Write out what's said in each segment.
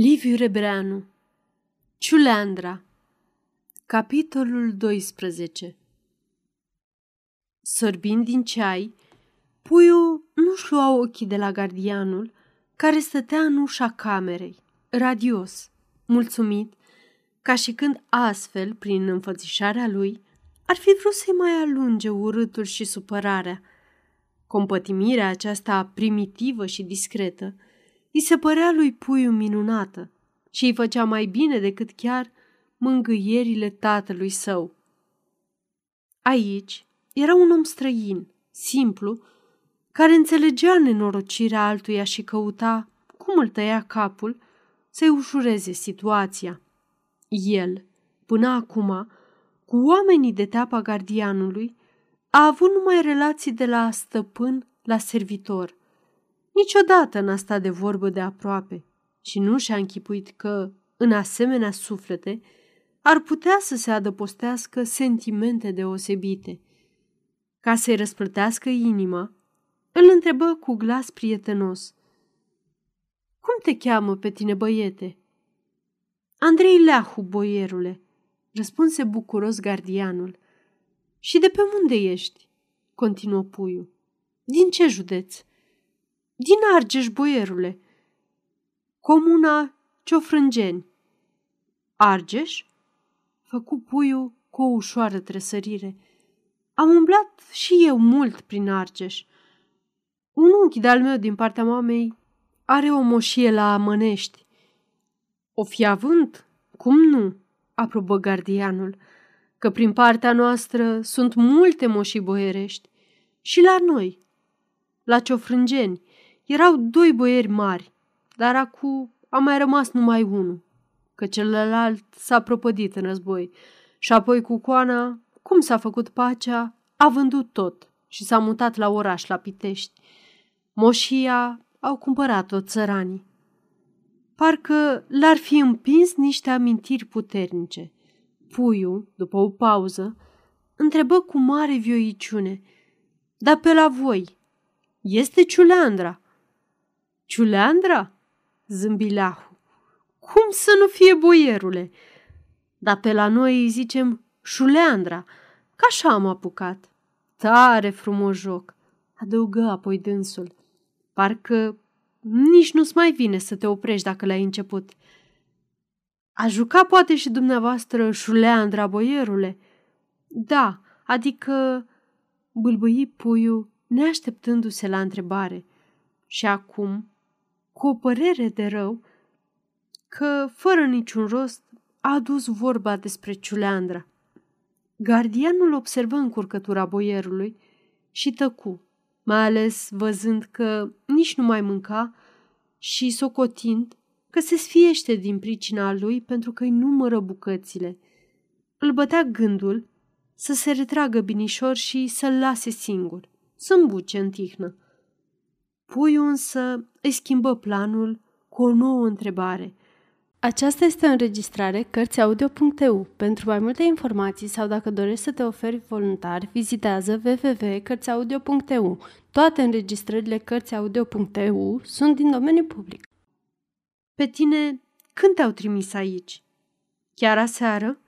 Liviu Rebreanu Ciuleandra Capitolul 12 Sorbind din ceai, puiul nu-și lua ochii de la gardianul care stătea în ușa camerei, radios, mulțumit, ca și când astfel, prin înfățișarea lui, ar fi vrut să-i mai alunge urâtul și supărarea. Compătimirea aceasta primitivă și discretă – îi se părea lui puiul minunată și îi făcea mai bine decât chiar mângâierile tatălui său. Aici era un om străin, simplu, care înțelegea nenorocirea altuia și căuta, cum îl tăia capul, să-i ușureze situația. El, până acum, cu oamenii de teapa gardianului, a avut numai relații de la stăpân la servitor. Niciodată n-a stat de vorbă de aproape și nu și-a închipuit că, în asemenea suflete, ar putea să se adăpostească sentimente deosebite. Ca să-i răsplătească inima, îl întrebă cu glas prietenos. Cum te cheamă pe tine, băiete?" Andrei Leahu, boierule," răspunse bucuros gardianul. Și de pe unde ești?" continuă puiul. Din ce județ?" Din Argeș, boierule. Comuna Ciofrângeni. Argeș? Făcu puiul cu o ușoară tresărire. Am umblat și eu mult prin Argeș. Un unchi de-al meu din partea mamei are o moșie la Mănești. O fi având? Cum nu? aprobă gardianul, că prin partea noastră sunt multe moșii boierești. Și la noi, la Ciofrângeni, erau doi boieri mari, dar acum a mai rămas numai unul, că celălalt s-a propădit în război. Și apoi cu coana, cum s-a făcut pacea, a vândut tot și s-a mutat la oraș, la Pitești. Moșia au cumpărat-o țăranii. Parcă l-ar fi împins niște amintiri puternice. Puiul, după o pauză, întrebă cu mare vioiciune. Dar pe la voi, este Ciuleandra?" Ciuleandra? zâmbi Leahu. Cum să nu fie boierule? Dar pe la noi îi zicem Șuleandra, că așa am apucat. Tare frumos joc, adăugă apoi dânsul. Parcă nici nu-ți mai vine să te oprești dacă l-ai început. A jucat poate și dumneavoastră Șuleandra, boierule? Da, adică bâlbâi puiul neașteptându-se la întrebare. Și acum cu o părere de rău că, fără niciun rost, a adus vorba despre Ciuleandra. Gardianul observă încurcătura boierului și tăcu, mai ales văzând că nici nu mai mânca și socotind că se sfiește din pricina lui pentru că îi numără bucățile. Îl bătea gândul să se retragă binișor și să-l lase singur, să îmbuce în tihnă. Puiul însă îi schimbă planul cu o nouă întrebare. Aceasta este o înregistrare Cărțiaudio.eu. Pentru mai multe informații sau dacă dorești să te oferi voluntar, vizitează www.cărțiaudio.eu. Toate înregistrările Cărțiaudio.eu sunt din domeniu public. Pe tine când te-au trimis aici? Chiar aseară?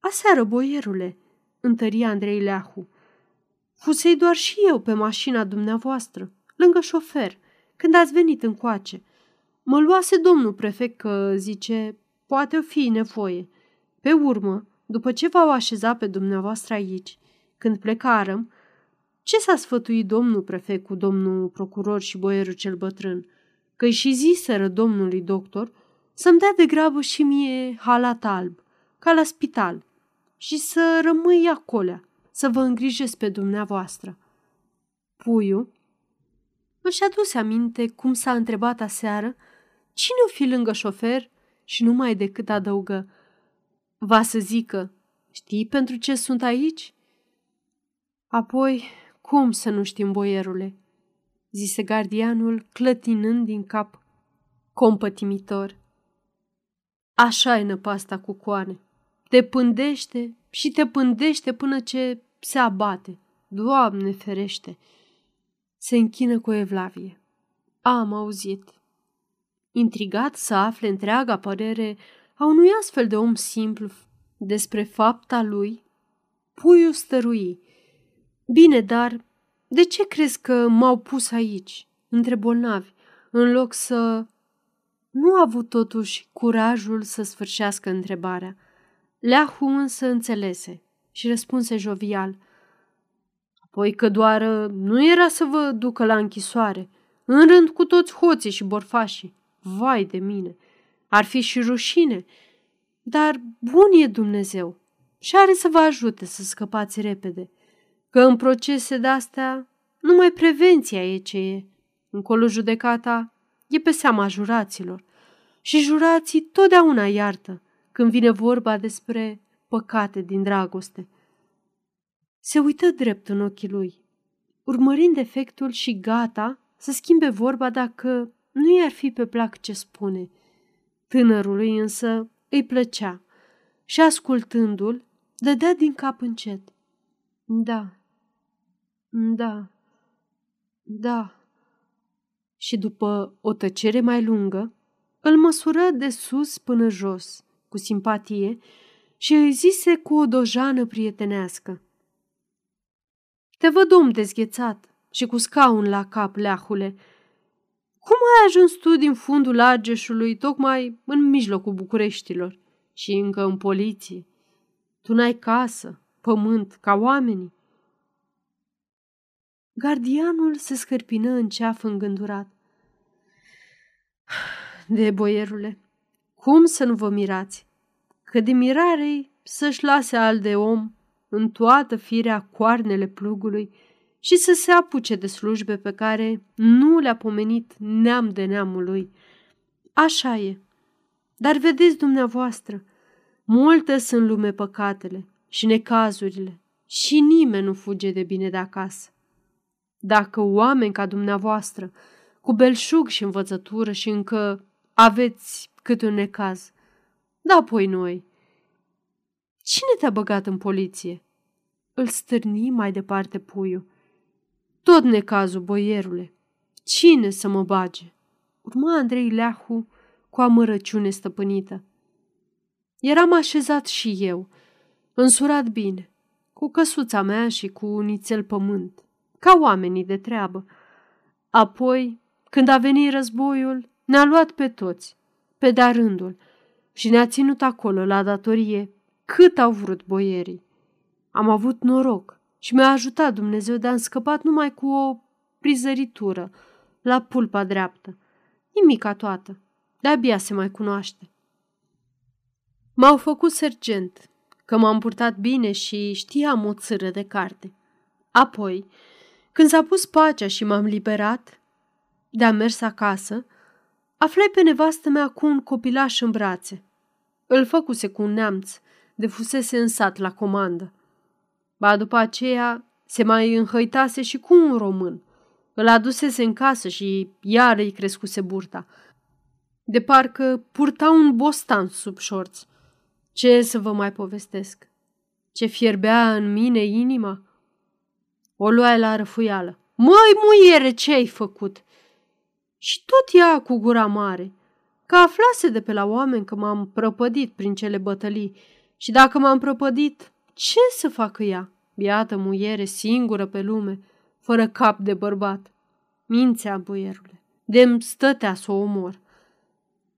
Aseară, boierule, întări Andrei Leahu. Fusei doar și eu pe mașina dumneavoastră lângă șofer, când ați venit încoace. Mă luase domnul prefect că, zice, poate o fi nevoie. Pe urmă, după ce v-au așezat pe dumneavoastră aici, când plecarăm, ce s-a sfătuit domnul prefect cu domnul procuror și boierul cel bătrân? Că-i și ziseră domnului doctor să-mi dea de grabă și mie halat alb, ca la spital, și să rămâi acolo, să vă îngrijesc pe dumneavoastră. Puiul își aduse aminte cum s-a întrebat aseară cine o fi lângă șofer și numai decât adăugă. Va să zică, știi pentru ce sunt aici? Apoi, cum să nu știm, boierule? zise gardianul, clătinând din cap, compătimitor. Așa e năpasta cu coane. Te pândește și te pândește până ce se abate. Doamne ferește! Se închină cu evlavie. Am auzit. intrigat să afle întreaga părere a unui astfel de om simplu despre fapta lui, puiul stărui. Bine, dar de ce crezi că m-au pus aici, între bolnavi, în loc să... Nu a avut totuși curajul să sfârșească întrebarea. Leahu însă înțelese și răspunse jovial. Apoi că doar nu era să vă ducă la închisoare, în rând cu toți hoții și borfașii. Vai de mine! Ar fi și rușine, dar bun e Dumnezeu și are să vă ajute să scăpați repede, că în procese de-astea numai prevenția e ce e. Încolo judecata e pe seama juraților și jurații totdeauna iartă când vine vorba despre păcate din dragoste. Se uită drept în ochii lui, urmărind efectul și gata să schimbe vorba dacă nu i-ar fi pe plac ce spune. Tânărului însă îi plăcea și ascultându-l, dădea din cap încet. Da, da, da. Și după o tăcere mai lungă, îl măsură de sus până jos, cu simpatie, și îi zise cu o dojană prietenească. Te văd om dezghețat și cu scaun la cap, leahule. Cum ai ajuns tu din fundul Argeșului tocmai în mijlocul Bucureștilor și încă în poliție? Tu n-ai casă, pământ, ca oamenii? Gardianul se scărpină în ceaf îngândurat. De boierule, cum să nu vă mirați? Că de mirare să-și lase al de om în toată firea coarnele plugului și să se apuce de slujbe pe care nu le-a pomenit neam de neamul lui. Așa e. Dar vedeți dumneavoastră, multe sunt lume păcatele și necazurile și nimeni nu fuge de bine de acasă. Dacă oameni ca dumneavoastră, cu belșug și învățătură și încă aveți cât un necaz, da apoi noi. Cine te-a băgat în poliție? Îl stârni mai departe puiul. Tot necazul, boierule. Cine să mă bage? Urma Andrei Leahu cu amărăciune stăpânită. Eram așezat și eu, însurat bine, cu căsuța mea și cu unițel pământ, ca oamenii de treabă. Apoi, când a venit războiul, ne-a luat pe toți, pe de rândul, și ne-a ținut acolo la datorie cât au vrut boierii. Am avut noroc și mi-a ajutat Dumnezeu de a scăpat numai cu o prizăritură la pulpa dreaptă. Nimica toată. De-abia se mai cunoaște. M-au făcut sergent, că m-am purtat bine și știam o țără de carte. Apoi, când s-a pus pacea și m-am liberat, de-a mers acasă, aflai pe nevastă mea cu un copilaș în brațe. Îl făcuse cu un neamț, de fusese în sat la comandă. Ba după aceea se mai înhăitase și cu un român. Îl adusese în casă și iar îi crescuse burta. De parcă purta un bostan sub șorț. Ce să vă mai povestesc? Ce fierbea în mine inima? O luai la răfuială. Măi, muiere, ce ai făcut? Și tot ea cu gura mare, că aflase de pe la oameni că m-am prăpădit prin cele bătălii și dacă m-am prăpădit, ce să facă ea? Biată muiere, singură pe lume, fără cap de bărbat. Mințea, boierule, de stătea să o omor.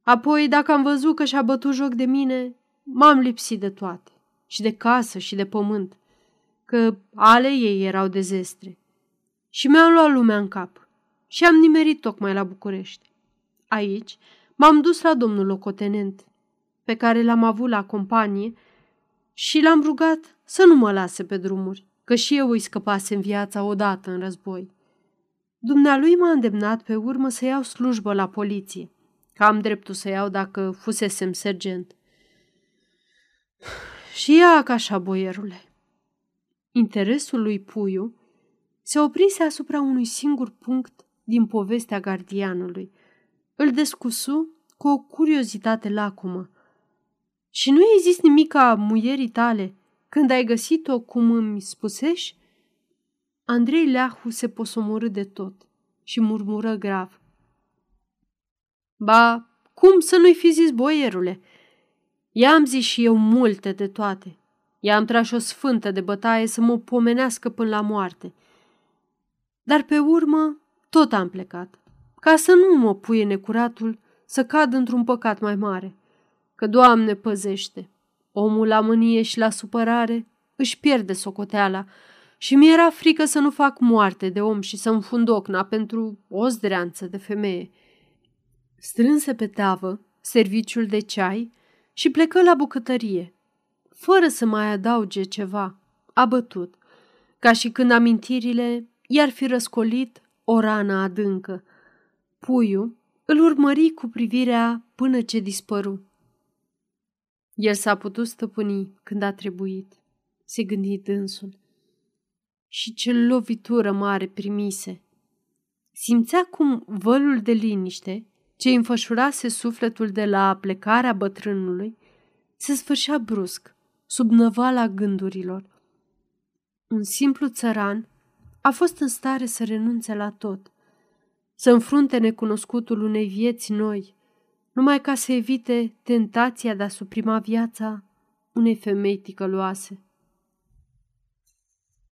Apoi, dacă am văzut că și-a bătut joc de mine, m-am lipsit de toate, și de casă și de pământ, că ale ei erau de zestre. Și mi-am luat lumea în cap și am nimerit tocmai la București. Aici m-am dus la domnul locotenent, pe care l-am avut la companie și l-am rugat să nu mă lase pe drumuri, că și eu îi scăpase în viața odată în război. Dumnealui m-a îndemnat pe urmă să iau slujbă la poliție, că am dreptul să iau dacă fusesem sergent. Și ia ca așa, boierule. Interesul lui Puiu se oprise asupra unui singur punct din povestea gardianului. Îl descusu cu o curiozitate lacumă. Și nu i zis nimic a muierii tale când ai găsit-o cum îmi spusești? Andrei Leahu se posomorâ de tot și murmură grav. Ba, cum să nu-i fi zis, boierule? I-am zis și eu multe de toate. I-am tras o sfântă de bătaie să mă pomenească până la moarte. Dar pe urmă tot am plecat, ca să nu mă puie necuratul să cad într-un păcat mai mare. Că, Doamne, păzește! Omul la mânie și la supărare își pierde socoteala și mi-era frică să nu fac moarte de om și să-mi fund ocna pentru o zdreanță de femeie. Strânse pe tavă serviciul de ceai și plecă la bucătărie, fără să mai adauge ceva, abătut, ca și când amintirile i-ar fi răscolit o rană adâncă. Puiul îl urmări cu privirea până ce dispăru. El s-a putut stăpâni când a trebuit, se gândi dânsul. Și ce lovitură mare primise! Simțea cum vălul de liniște, ce înfășurase sufletul de la plecarea bătrânului, se sfârșea brusc, sub năvala gândurilor. Un simplu țăran a fost în stare să renunțe la tot, să înfrunte necunoscutul unei vieți noi, numai ca să evite tentația de a suprima viața unei femei ticăloase.